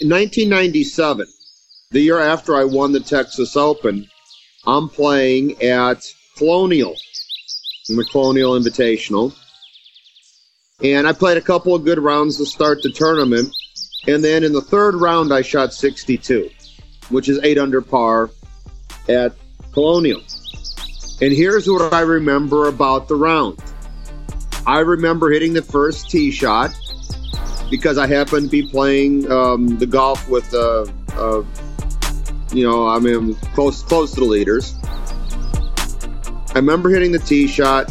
in 1997, the year after I won the Texas Open, I'm playing at Colonial, the Colonial Invitational. And I played a couple of good rounds to start the tournament. And then in the third round, I shot 62, which is eight under par at Colonial. And here's what I remember about the round I remember hitting the first tee shot because I happened to be playing um, the golf with, uh, uh, you know, I mean, close close to the leaders. I remember hitting the tee shot,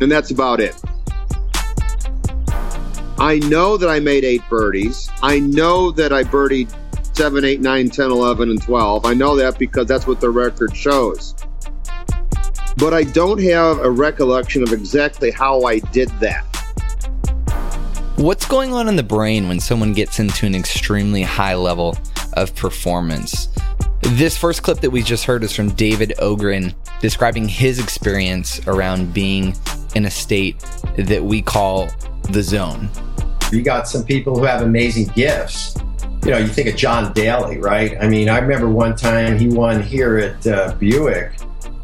and that's about it. I know that I made eight birdies. I know that I birdied 7, 8, 9, 10, 11, and 12. I know that because that's what the record shows. But I don't have a recollection of exactly how I did that. What's going on in the brain when someone gets into an extremely high level of performance? This first clip that we just heard is from David Ogrin describing his experience around being in a state that we call the zone. You got some people who have amazing gifts. You know, you think of John Daly, right? I mean, I remember one time he won here at uh, Buick,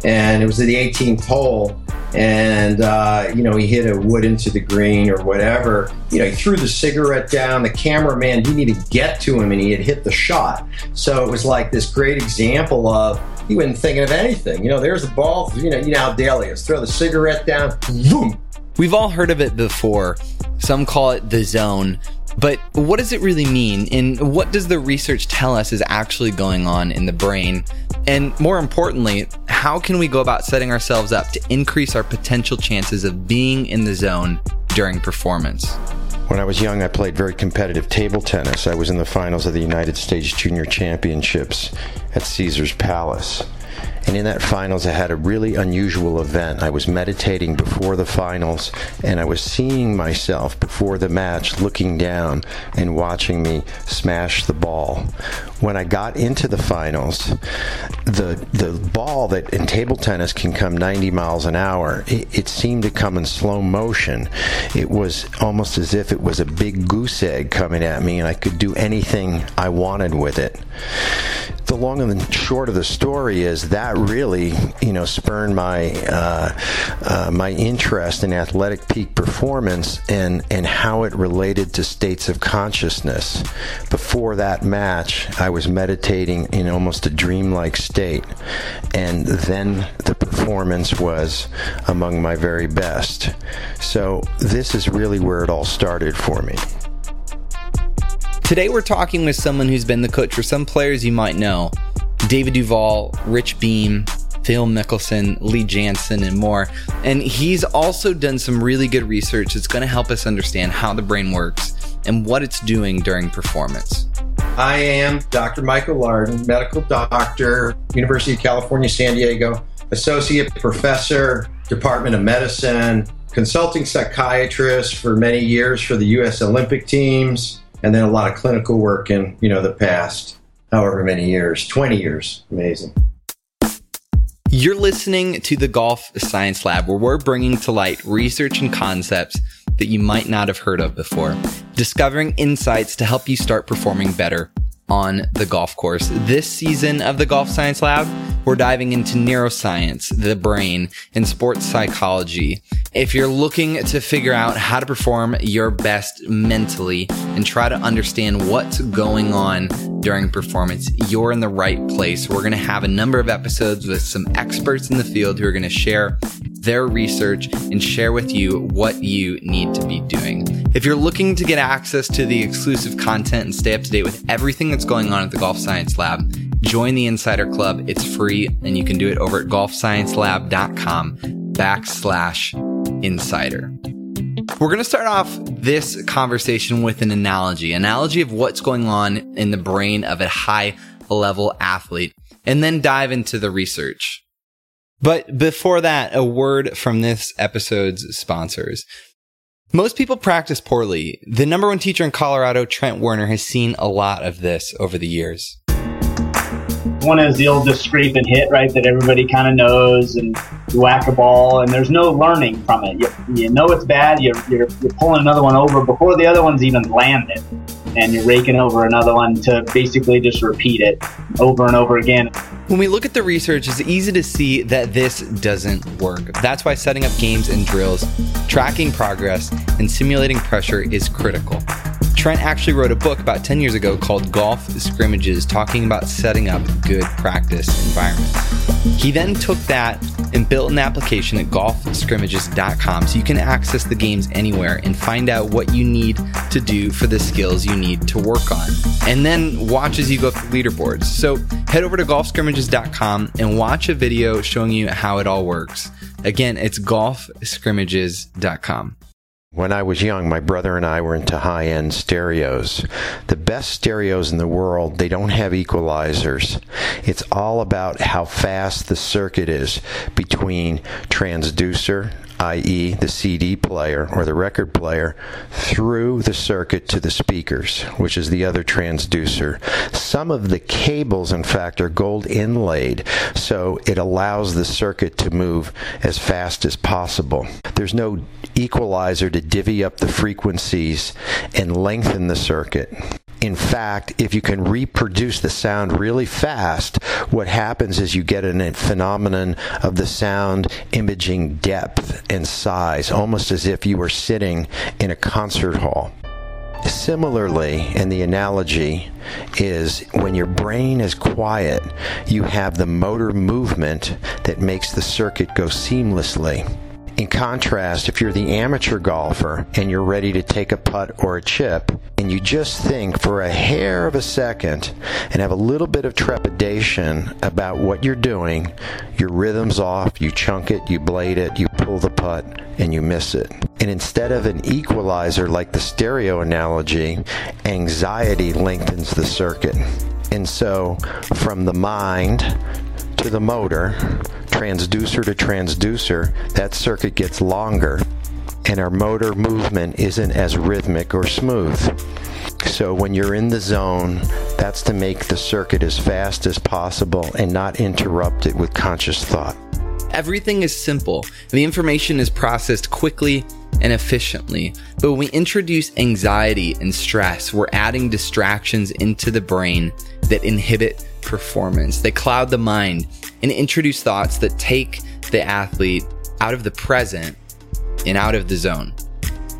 and it was the 18th hole, and uh, you know he hit a wood into the green or whatever. You know he threw the cigarette down. The cameraman didn't even get to him, and he had hit the shot. So it was like this great example of he wasn't thinking of anything. You know, there's the ball. You know, you know how Daly is. Throw the cigarette down. Boom. We've all heard of it before. Some call it the zone. But what does it really mean? And what does the research tell us is actually going on in the brain? And more importantly, how can we go about setting ourselves up to increase our potential chances of being in the zone during performance? When I was young, I played very competitive table tennis. I was in the finals of the United States Junior Championships at Caesars Palace. And in that finals, I had a really unusual event. I was meditating before the finals, and I was seeing myself before the match looking down and watching me smash the ball. When I got into the finals, the the ball that in table tennis can come 90 miles an hour, it, it seemed to come in slow motion. It was almost as if it was a big goose egg coming at me, and I could do anything I wanted with it the long and the short of the story is that really, you know, spurned my uh, uh, my interest in athletic peak performance and and how it related to states of consciousness. Before that match, I was meditating in almost a dreamlike state, and then the performance was among my very best. So this is really where it all started for me. Today, we're talking with someone who's been the coach for some players you might know David Duval, Rich Beem, Phil Mickelson, Lee Janzen, and more. And he's also done some really good research that's going to help us understand how the brain works and what it's doing during performance. I am Dr. Michael Lardon, medical doctor, University of California, San Diego, associate professor, Department of Medicine, consulting psychiatrist for many years for the U.S. Olympic teams, and then a lot of clinical work in you know the past however many years 20 years amazing. You're listening to the golf science lab where we're bringing to light research and concepts that you might not have heard of before discovering insights to help you start performing better on the golf course. This season of the Golf Science Lab, we're diving into neuroscience, the brain, and sports psychology. If you're looking to figure out how to perform your best mentally and try to understand what's going on during performance, you're in the right place. We're going to have a number of episodes with some experts in the field who are going to share their research and share with you what you need to be doing. If you're looking to get access to the exclusive content and stay up to date with everything that's going on at the Golf Science Lab, join the Insider Club. It's free and you can do it over at golfsciencelab.com backslash insider. We're going to start off this conversation with an analogy, analogy of what's going on in the brain of a high level athlete, and then dive into the research. But before that, a word from this episode's sponsors. Most people practice poorly. The number one teacher in Colorado, Trent Wearner, has seen a lot of this over the years. One is the old just scrape and hit, right, that everybody kind of knows, and you whack a ball, and there's no learning from it. You, you know it's bad, you're, you're, you're pulling another one over before the other one's even landed. And you're raking over another one to basically just repeat it over and over again. When we look at the research, it's easy to see that this doesn't work. That's why setting up games and drills, tracking progress, and simulating pressure is critical. Trent actually wrote a book about 10 years ago called Golf Scrimmages, talking about setting up good practice environments. He then took that and built an application at golfscrimmages.com so you can access the games anywhere and find out what you need to do for the skills you need to work on. And then watch as you go through leaderboards. So head over to golfscrimmages.com and watch a video showing you how it all works. Again, it's golfscrimmages.com. When I was young, my brother and I were into high end stereos. The best stereos in the world, they don't have equalizers. It's all about how fast the circuit is between transducer, i.e., the CD player or the record player, through the circuit to the speakers, which is the other transducer. Some of the cables, in fact, are gold inlaid, so it allows the circuit to move as fast as possible. There's no equalizer to divvy up the frequencies and lengthen the circuit. In fact, if you can reproduce the sound really fast, what happens is you get a phenomenon of the sound imaging depth and size, almost as if you were sitting in a concert hall. Similarly, and the analogy is when your brain is quiet, you have the motor movement that makes the circuit go seamlessly. In contrast, if you're the amateur golfer and you're ready to take a putt or a chip, and you just think for a hair of a second and have a little bit of trepidation about what you're doing, your rhythm's off, you chunk it, you blade it, you pull the putt, and you miss it. And instead of an equalizer like the stereo analogy, anxiety lengthens the circuit. And so, from the mind to the motor, transducer to transducer, that circuit gets longer and our motor movement isn't as rhythmic or smooth. So when you're in the zone, that's to make the circuit as fast as possible and not interrupt it with conscious thought. Everything is simple. The information is processed quickly and efficiently. But when we introduce anxiety and stress, we're adding distractions into the brain that inhibit performance. They cloud the mind and introduce thoughts that take the athlete out of the present and out of the zone.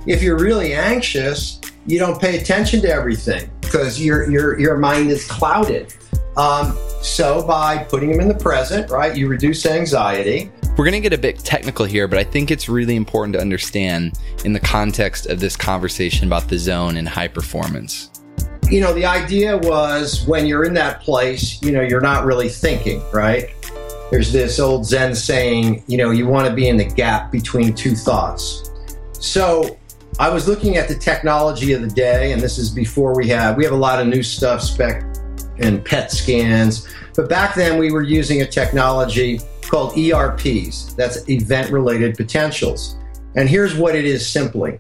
If you're really anxious, you don't pay attention to everything because your your your mind is clouded. Um, so by putting them in the present, right, you reduce anxiety. We're going to get a bit technical here, but I think it's really important to understand in the context of this conversation about the zone and high performance. You know, the idea was when you're in that place, you know, you're not really thinking, right? There's this old Zen saying, you know, you want to be in the gap between two thoughts. So I was looking at the technology of the day, and this is before we have we have a lot of new stuff, SPECT and PET scans. But back then we were using a technology called ERPs. That's event related potentials. And here's what it is simply.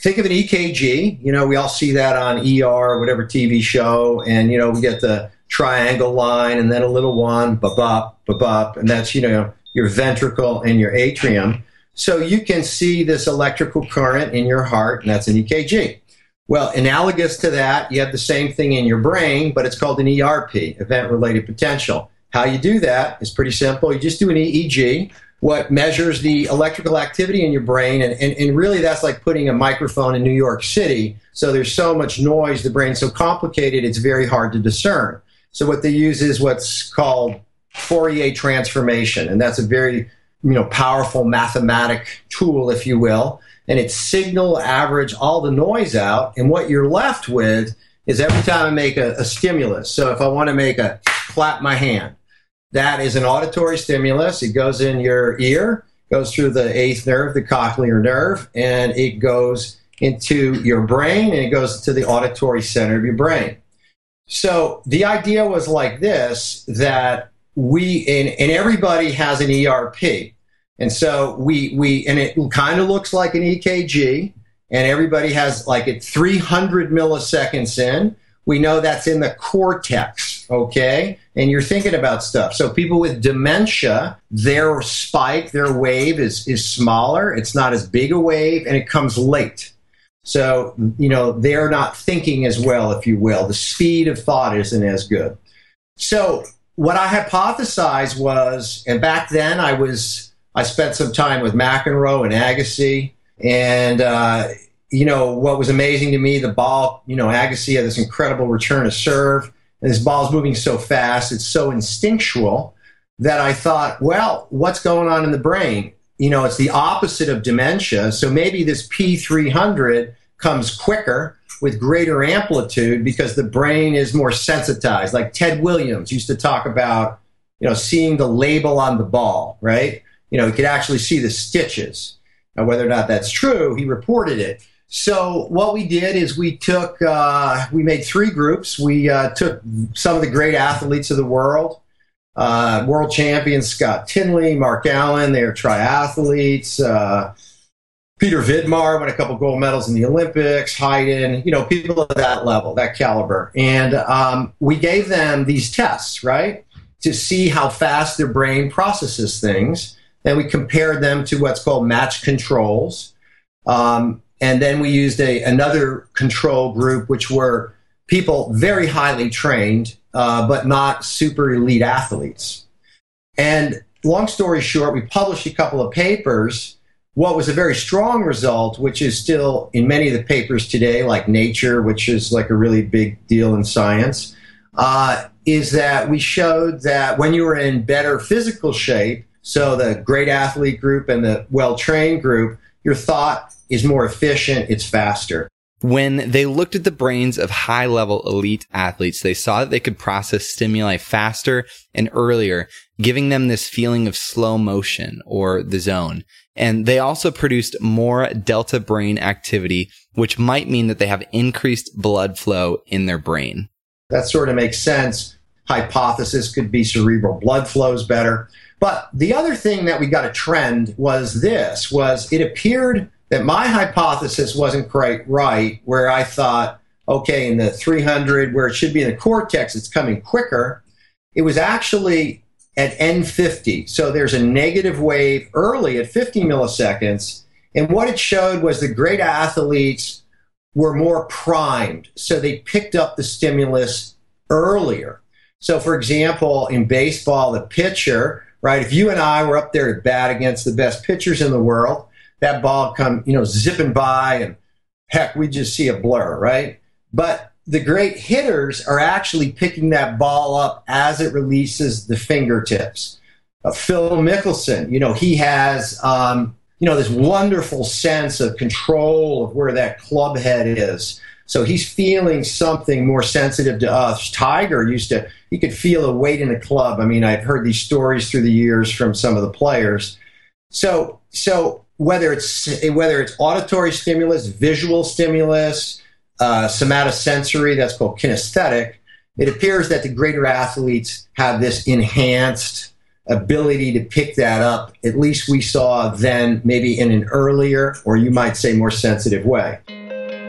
Think of an EKG. You know, we all see that on ER, or whatever TV show, and you know, we get the triangle line and then a little one, ba bop, ba bop, and that's, you know, your ventricle and your atrium. So you can see this electrical current in your heart, and that's an EKG. Well, analogous to that, you have the same thing in your brain, but it's called an ERP, event related potential. How you do that is pretty simple. You just do an EEG, what measures the electrical activity in your brain, and, and, and really that's like putting a microphone in New York City. So there's so much noise, the brain's so complicated, it's very hard to discern. So what they use is what's called Fourier transformation, and that's a very you know powerful mathematic tool, if you will. And it signal average all the noise out, and what you're left with is every time I make a, a stimulus. So if I want to make a clap my hand, that is an auditory stimulus. It goes in your ear, goes through the eighth nerve, the cochlear nerve, and it goes into your brain, and it goes to the auditory center of your brain. So the idea was like this that we and, and everybody has an ERP. And so we we and it kind of looks like an EKG, and everybody has like it 300 milliseconds in. We know that's in the cortex, okay? And you're thinking about stuff. So people with dementia, their spike, their wave is is smaller. It's not as big a wave, and it comes late. So, you know, they're not thinking as well, if you will. The speed of thought isn't as good. So, what I hypothesized was, and back then I was, I spent some time with McEnroe and Agassi, and, uh, you know, what was amazing to me, the ball, you know, Agassi had this incredible return to serve, this ball's moving so fast, it's so instinctual that I thought, well, what's going on in the brain? You know, it's the opposite of dementia. So maybe this P300 comes quicker with greater amplitude because the brain is more sensitized. Like Ted Williams used to talk about, you know, seeing the label on the ball, right? You know, he could actually see the stitches. Now, whether or not that's true, he reported it. So what we did is we took, uh, we made three groups. We uh, took some of the great athletes of the world, uh, world champions Scott Tinley, Mark Allen, they're triathletes. Uh, Peter Vidmar won a couple gold medals in the Olympics, Heiden, you know, people of that level, that caliber. And um, we gave them these tests, right, to see how fast their brain processes things. And we compared them to what's called match controls. Um, and then we used a, another control group, which were people very highly trained, uh, but not super elite athletes. And long story short, we published a couple of papers what was a very strong result, which is still in many of the papers today, like Nature, which is like a really big deal in science, uh, is that we showed that when you were in better physical shape, so the great athlete group and the well trained group, your thought is more efficient, it's faster. When they looked at the brains of high level elite athletes, they saw that they could process stimuli faster and earlier, giving them this feeling of slow motion or the zone. And they also produced more delta brain activity, which might mean that they have increased blood flow in their brain. That sort of makes sense. Hypothesis could be cerebral blood flows better. But the other thing that we got a trend was this was it appeared that my hypothesis wasn't quite right where I thought okay in the 300 where it should be in the cortex it's coming quicker it was actually at N50. So there's a negative wave early at 50 milliseconds. And what it showed was the great athletes were more primed. So they picked up the stimulus earlier. So, for example, in baseball, the pitcher, right? If you and I were up there to bat against the best pitchers in the world, that ball come, you know, zipping by and heck, we just see a blur, right? But the great hitters are actually picking that ball up as it releases the fingertips. Uh, Phil Mickelson, you know, he has, um, you know, this wonderful sense of control of where that club head is. So he's feeling something more sensitive to us. Tiger used to, he could feel a weight in a club. I mean, I've heard these stories through the years from some of the players. So, so whether it's whether it's auditory stimulus, visual stimulus, uh, somatosensory, that's called kinesthetic, it appears that the greater athletes have this enhanced ability to pick that up. At least we saw then, maybe in an earlier, or you might say more sensitive way.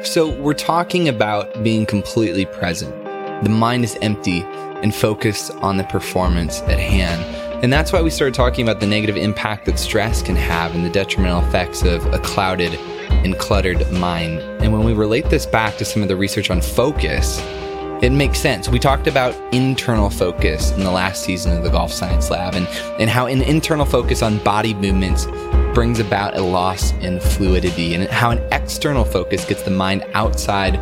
So, we're talking about being completely present. The mind is empty and focused on the performance at hand. And that's why we started talking about the negative impact that stress can have and the detrimental effects of a clouded and cluttered mind. And when we relate this back to some of the research on focus, it makes sense. We talked about internal focus in the last season of the Golf Science Lab and, and how an internal focus on body movements brings about a loss in fluidity and how an external focus gets the mind outside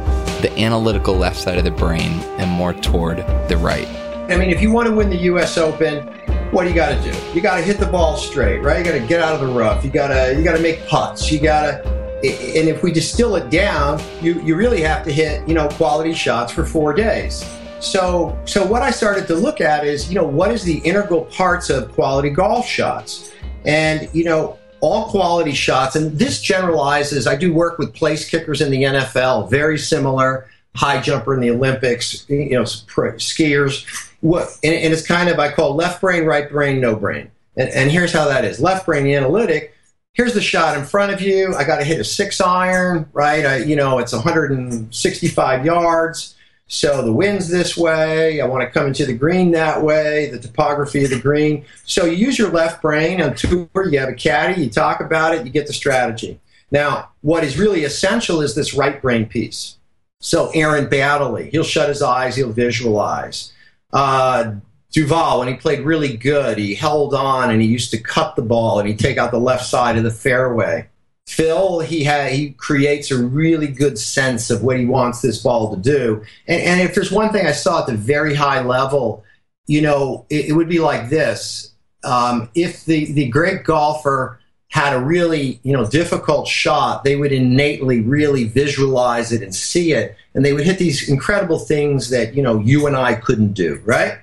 the analytical left side of the brain and more toward the right. I mean, if you want to win the U.S. Open, what do you got to do? You got to hit the ball straight, right? You got to get out of the rough. You got to you got to make putts. You got to and if we distill it down, you, you really have to hit, you know, quality shots for four days. So, so what I started to look at is, you know, what is the integral parts of quality golf shots? And, you know, all quality shots, and this generalizes, I do work with place kickers in the NFL, very similar, high jumper in the Olympics, you know, skiers. What, and, and it's kind of, I call left brain, right brain, no brain. And, and here's how that is. Left brain, analytic, here's the shot in front of you. I got to hit a six iron, right? I, you know, it's 165 yards. So the wind's this way. I want to come into the green that way, the topography of the green. So you use your left brain on tour. You have a caddy, you talk about it, you get the strategy. Now, what is really essential is this right brain piece. So, Aaron Baddeley, he'll shut his eyes, he'll visualize. Uh, Duval, when he played really good, he held on and he used to cut the ball and he'd take out the left side of the fairway. Phil, he had he creates a really good sense of what he wants this ball to do. And, and if there's one thing I saw at the very high level, you know, it, it would be like this: um, if the the great golfer had a really you know difficult shot, they would innately really visualize it and see it, and they would hit these incredible things that you know you and I couldn't do, right?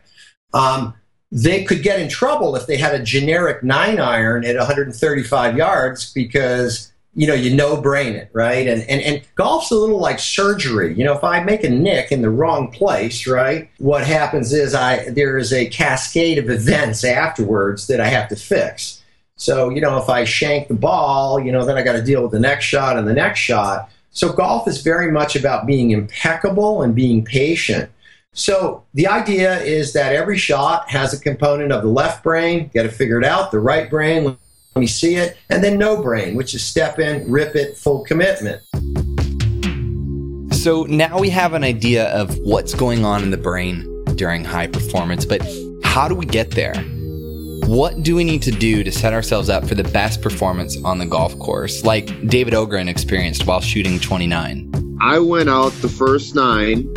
Um, they could get in trouble if they had a generic nine iron at 135 yards because you know you no brain it right? And, and and golf's a little like surgery. You know if i make a nick in the wrong place right what happens is i there is a cascade of events afterwards that i have to fix. So you know if i shank the ball you know then i got to deal with the next shot and the next shot. So golf is very much about being impeccable and being patient so the idea is that every shot has a component of the left brain, get it figured out, the right brain, let me see it, and then no brain, which is step in, rip it, full commitment. So now we have an idea of what's going on in the brain during high performance, but how do we get there? What do we need to do to set ourselves up for the best performance on the golf course, like David Ogrin experienced while shooting 29? I went out the first nine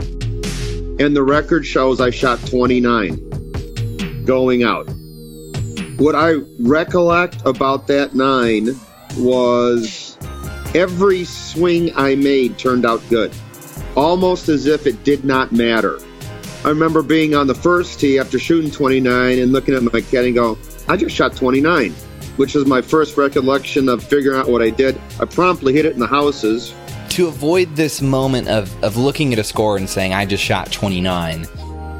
and the record shows I shot 29 going out. What I recollect about that nine was every swing I made turned out good, almost as if it did not matter. I remember being on the first tee after shooting 29 and looking at my caddy and go, I just shot 29, which is my first recollection of figuring out what I did. I promptly hit it in the houses, to avoid this moment of, of looking at a score and saying, I just shot 29,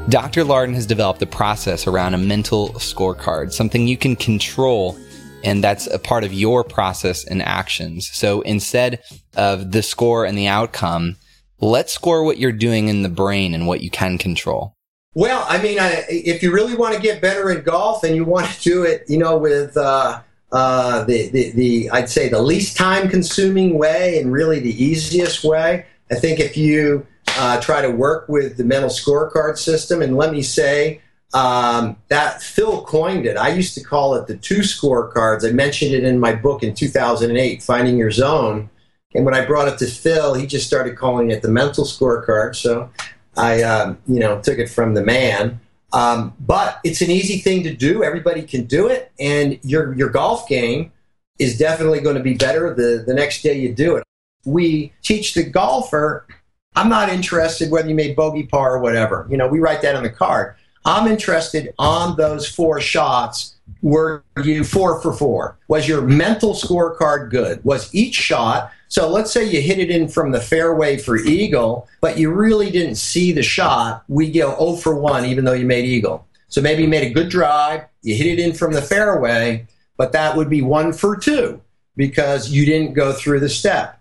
Dr. Lardon has developed a process around a mental scorecard, something you can control, and that's a part of your process and actions. So instead of the score and the outcome, let's score what you're doing in the brain and what you can control. Well, I mean, I, if you really want to get better in golf and you want to do it, you know, with uh, uh, the, the, the, I'd say the least time consuming way and really the easiest way. I think if you uh, try to work with the mental scorecard system, and let me say um, that Phil coined it. I used to call it the two scorecards. I mentioned it in my book in 2008, Finding Your Zone. And when I brought it to Phil, he just started calling it the mental scorecard. So I, um, you know, took it from the man. Um, but it's an easy thing to do. Everybody can do it, and your your golf game is definitely going to be better the, the next day you do it. We teach the golfer. I'm not interested whether you made bogey par or whatever. You know, we write that on the card. I'm interested on those four shots. Were you four for four? Was your mental scorecard good? Was each shot so let's say you hit it in from the fairway for eagle, but you really didn't see the shot. We go 0 for 1, even though you made eagle. So maybe you made a good drive, you hit it in from the fairway, but that would be 1 for 2 because you didn't go through the step.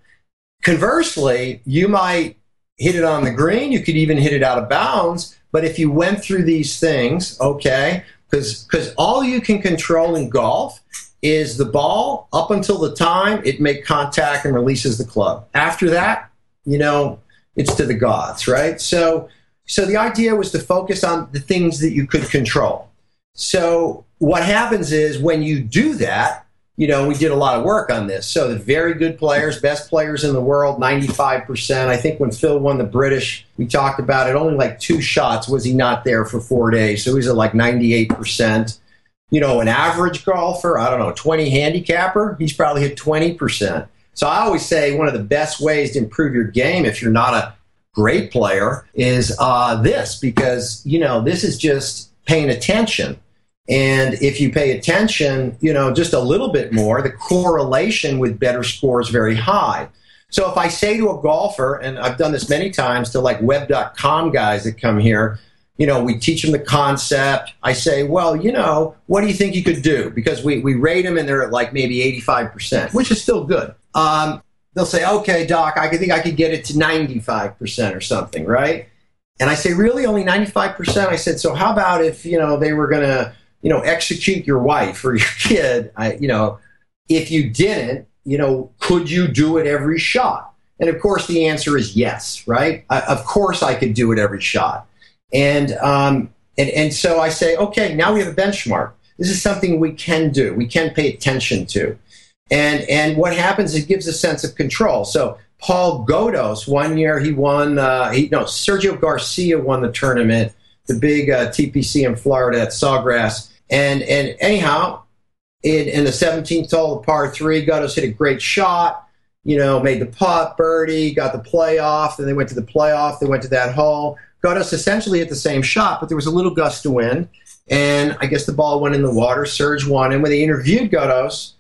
Conversely, you might hit it on the green, you could even hit it out of bounds, but if you went through these things, okay, because all you can control in golf is the ball up until the time it make contact and releases the club. After that, you know, it's to the gods, right? So so the idea was to focus on the things that you could control. So what happens is when you do that, you know, we did a lot of work on this. So the very good players, best players in the world, 95%. I think when Phil won the British, we talked about it, only like two shots was he not there for four days. So he's at like 98% you know, an average golfer, I don't know, 20 handicapper, he's probably hit 20%. So I always say one of the best ways to improve your game if you're not a great player is uh, this, because, you know, this is just paying attention. And if you pay attention, you know, just a little bit more, the correlation with better score is very high. So if I say to a golfer, and I've done this many times to like web.com guys that come here, you know, we teach them the concept. I say, well, you know, what do you think you could do? Because we, we rate them and they're at like maybe 85%, which is still good. Um, they'll say, okay, doc, I think I could get it to 95% or something, right? And I say, really, only 95%? I said, so how about if, you know, they were going to, you know, execute your wife or your kid? I, you know, if you didn't, you know, could you do it every shot? And of course, the answer is yes, right? I, of course, I could do it every shot. And, um, and, and so I say, okay, now we have a benchmark. This is something we can do, we can pay attention to. And, and what happens, it gives a sense of control. So Paul Goydos, one year he won, uh, he, no, Sergio Garcia won the tournament, the big uh, TPC in Florida at Sawgrass. And, and anyhow, in, in the 17th hole of par three, Goydos hit a great shot, you know, made the putt, birdie, got the playoff. Then they went to the playoff, they went to that hole. Goydos essentially at the same shot, but there was a little gust of wind. And I guess the ball went in the water. Serge won. And when they interviewed Goydos,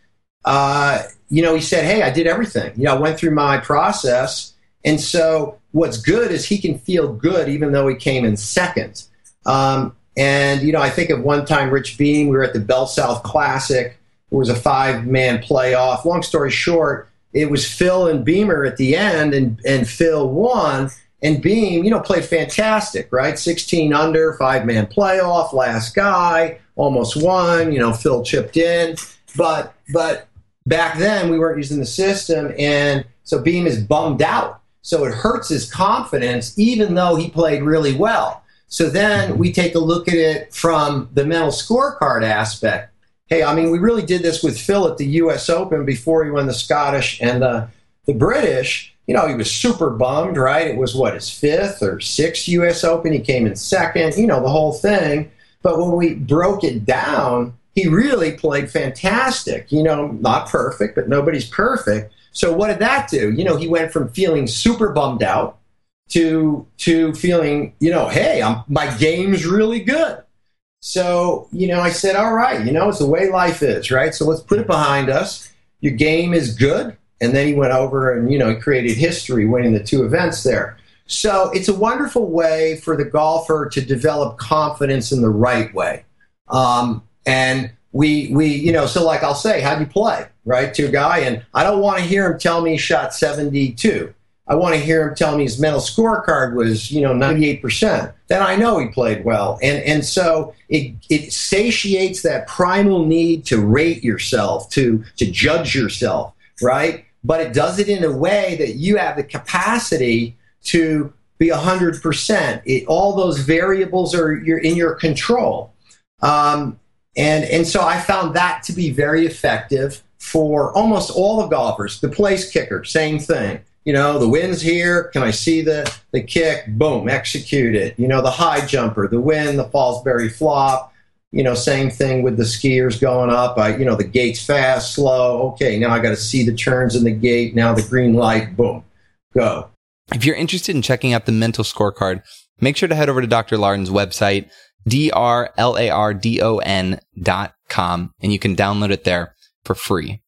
uh, you know, he said, Hey, I did everything. You know, I went through my process. And so what's good is he can feel good even though he came in second. Um, and, you know, I think of one time Rich Beem. we were at the Bell South Classic. It was a five man playoff. Long story short, it was Phil and Beamer at the end, and, and Phil won. And Beem, you know, played fantastic, right? 16 under, five man playoff, last guy, almost won. You know, Phil chipped in. But, but back then we weren't using the system. And so Beem is bummed out. So it hurts his confidence, even though he played really well. So then mm-hmm. we take a look at it from the mental scorecard aspect. Hey, I mean, we really did this with Phil at the U.S. Open before he won the Scottish and the, the British you know, he was super bummed, right? It was what, his fifth or sixth US Open. He came in second, you know, the whole thing. But when we broke it down, he really played fantastic. You know, not perfect, but nobody's perfect. So what did that do? You know, he went from feeling super bummed out to to feeling, you know, hey, I'm, my game's really good. So, you know, I said, all right, you know, it's the way life is, right? So let's put it behind us. Your game is good and then he went over and you know he created history winning the two events there. So it's a wonderful way for the golfer to develop confidence in the right way. Um, and we we you know so like i'll say how'd you play right to a guy? And i don't want to hear him tell me he shot 72 i want to hear him tell me his mental scorecard was you know 98% then i know he played well. And and so it it satiates that primal need to rate yourself to to judge yourself right but it does it in a way that you have the capacity to be 100%. It, all those variables are you're in your control. Um, and, and so I found that to be very effective for almost all the golfers. The place kicker, same thing. You know, the wind's here. Can I see the, the kick? Boom, execute it. You know, the high jumper, the wind, the Fosbury flop you know, same thing with the skiers going up. I, you know, the gate's fast, slow. Okay, now I got to see the turns in the gate. Now the green light, boom, go. If you're interested in checking out the mental scorecard, make sure to head over to Dr. Lardon's website, D-R-L-A-R-D-O-N dot com, and you can download it there for free.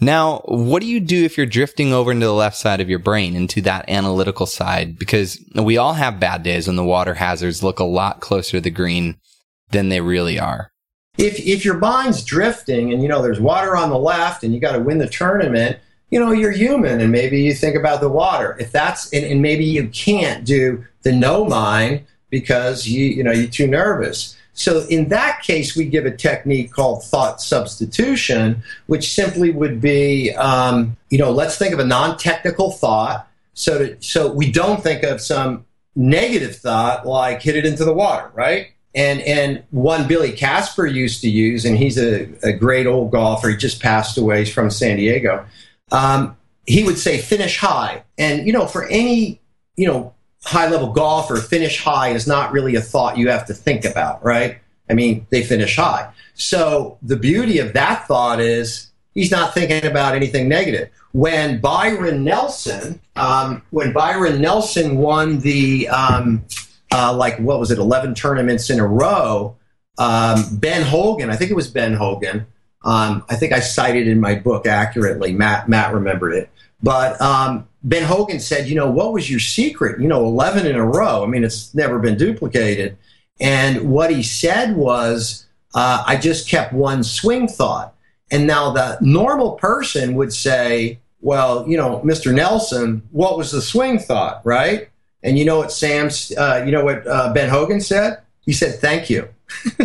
Now, what do you do if you're drifting over into the left side of your brain, into that analytical side? Because we all have bad days when the water hazards look a lot closer to the green than they really are. If, if your mind's drifting and you know there's water on the left and you got to win the tournament, you know you're human and maybe you think about the water. If that's and, and maybe you can't do the no mind because you you know you're too nervous. So in that case, we give a technique called thought substitution, which simply would be, um, you know, let's think of a non-technical thought. So to, so we don't think of some negative thought like hit it into the water, right? And and one Billy Casper used to use, and he's a, a great old golfer. He just passed away. He's from San Diego. Um, he would say finish high, and you know for any you know high level golfer, finish high is not really a thought you have to think about, right? I mean, they finish high. So the beauty of that thought is he's not thinking about anything negative. When Byron Nelson, um, when Byron Nelson won the um, uh, like what was it, 11 tournaments in a row. Um, ben Hogan, I think it was Ben Hogan. Um, I think I cited in my book accurately. Matt Matt remembered it, but um, Ben Hogan said, you know, what was your secret? You know, 11 in a row. I mean, it's never been duplicated. And what he said was, uh, I just kept one swing thought. And now the normal person would say, well, you know, Mr. Nelson, what was the swing thought, right? And you know what Sam's, uh, you know what uh, Ben Hogan said? He said, thank you.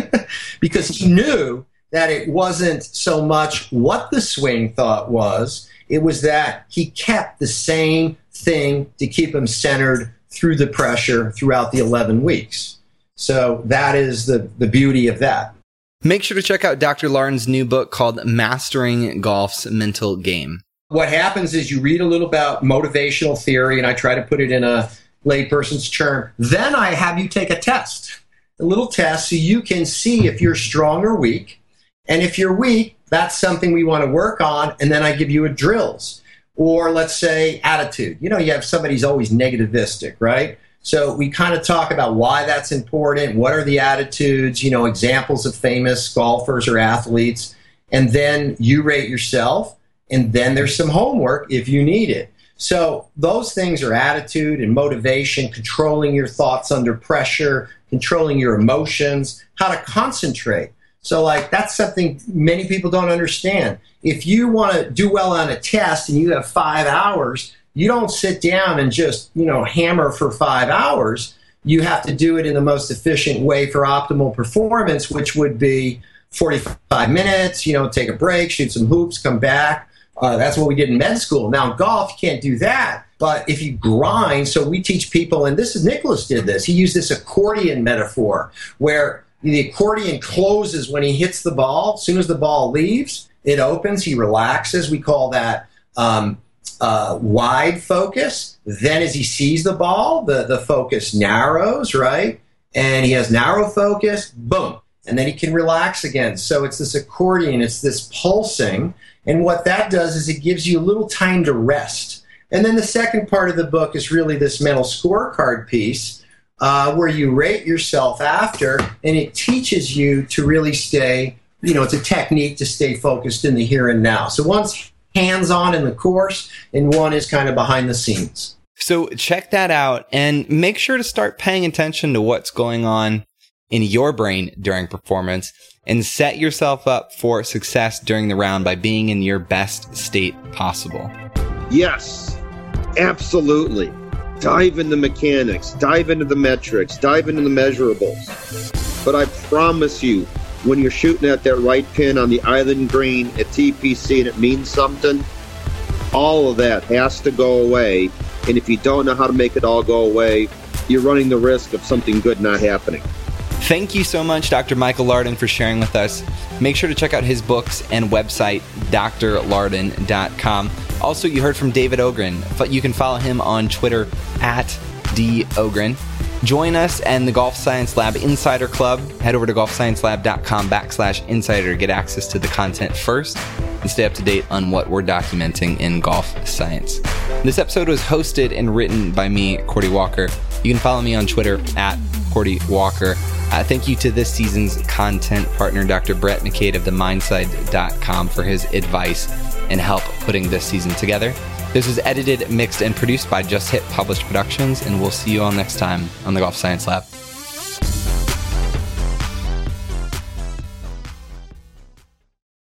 because he knew that it wasn't so much what the swing thought was, it was that he kept the same thing to keep him centered through the pressure throughout the 11 weeks. So that is the, the beauty of that. Make sure to check out Dr. Lardon's new book called Mastering Golf's Mental Game. What happens is you read a little about motivational theory, and I try to put it in a layperson's term. Then I have you take a test, a little test, so you can see if you're strong or weak. And if you're weak, that's something we want to work on. And then I give you a drills. Or let's say attitude. You know, you have somebody who's always negativistic, right? So we kind of talk about why that's important. What are the attitudes? You know, examples of famous golfers or athletes. And then you rate yourself. And then there's some homework if you need it. So those things are attitude and motivation, controlling your thoughts under pressure, controlling your emotions, how to concentrate. So, like, that's something many people don't understand. If you want to do well on a test and you have five hours, you don't sit down and just, you know, hammer for five hours. You have to do it in the most efficient way for optimal performance, which would be 45 minutes, you know, take a break, shoot some hoops, come back. Uh, that's what we did in med school. Now, golf, you can't do that. But if you grind, so we teach people, and this is Nicklaus did this. He used this accordion metaphor where the accordion closes when he hits the ball. As soon as the ball leaves, it opens. He relaxes. We call that um, uh, wide focus. Then, as he sees the ball, the, the focus narrows, right? And he has narrow focus, boom. And then he can relax again. So it's this accordion, it's this pulsing. And what that does is it gives you a little time to rest. And then the second part of the book is really this mental scorecard piece uh, where you rate yourself after, and it teaches you to really stay. You know, it's a technique to stay focused in the here and now. So one's hands on in the course, and one is kind of behind the scenes. So check that out and make sure to start paying attention to what's going on in your brain during performance and set yourself up for success during the round by being in your best state possible. Yes, absolutely dive into the mechanics, dive into the metrics, dive into the measurables. But I promise you, when you're shooting at that right pin on the island green at TPC and it means something, all of that has to go away. And if you don't know how to make it all go away, you're running the risk of something good not happening. Thank you so much, Dr. Michael Lardon, for sharing with us. Make sure to check out his books and website, drlardon.com. Also, you heard from David Ogrin. You can follow him on Twitter at dogren. Join us and the Golf Science Lab Insider Club. Head over to golfsciencelab.com backslash insider to get access to the content first and stay up to date on what we're documenting in golf science. This episode was hosted and written by me, Cordie Walker. You can follow me on Twitter at Cordie Walker. Uh, thank you to this season's content partner, Dr. Brett McCabe of TheMindSide.com, for his advice and help putting this season together. This is edited, mixed, and produced by Just Hit Published Productions, and we'll see you all next time on the Golf Science Lab.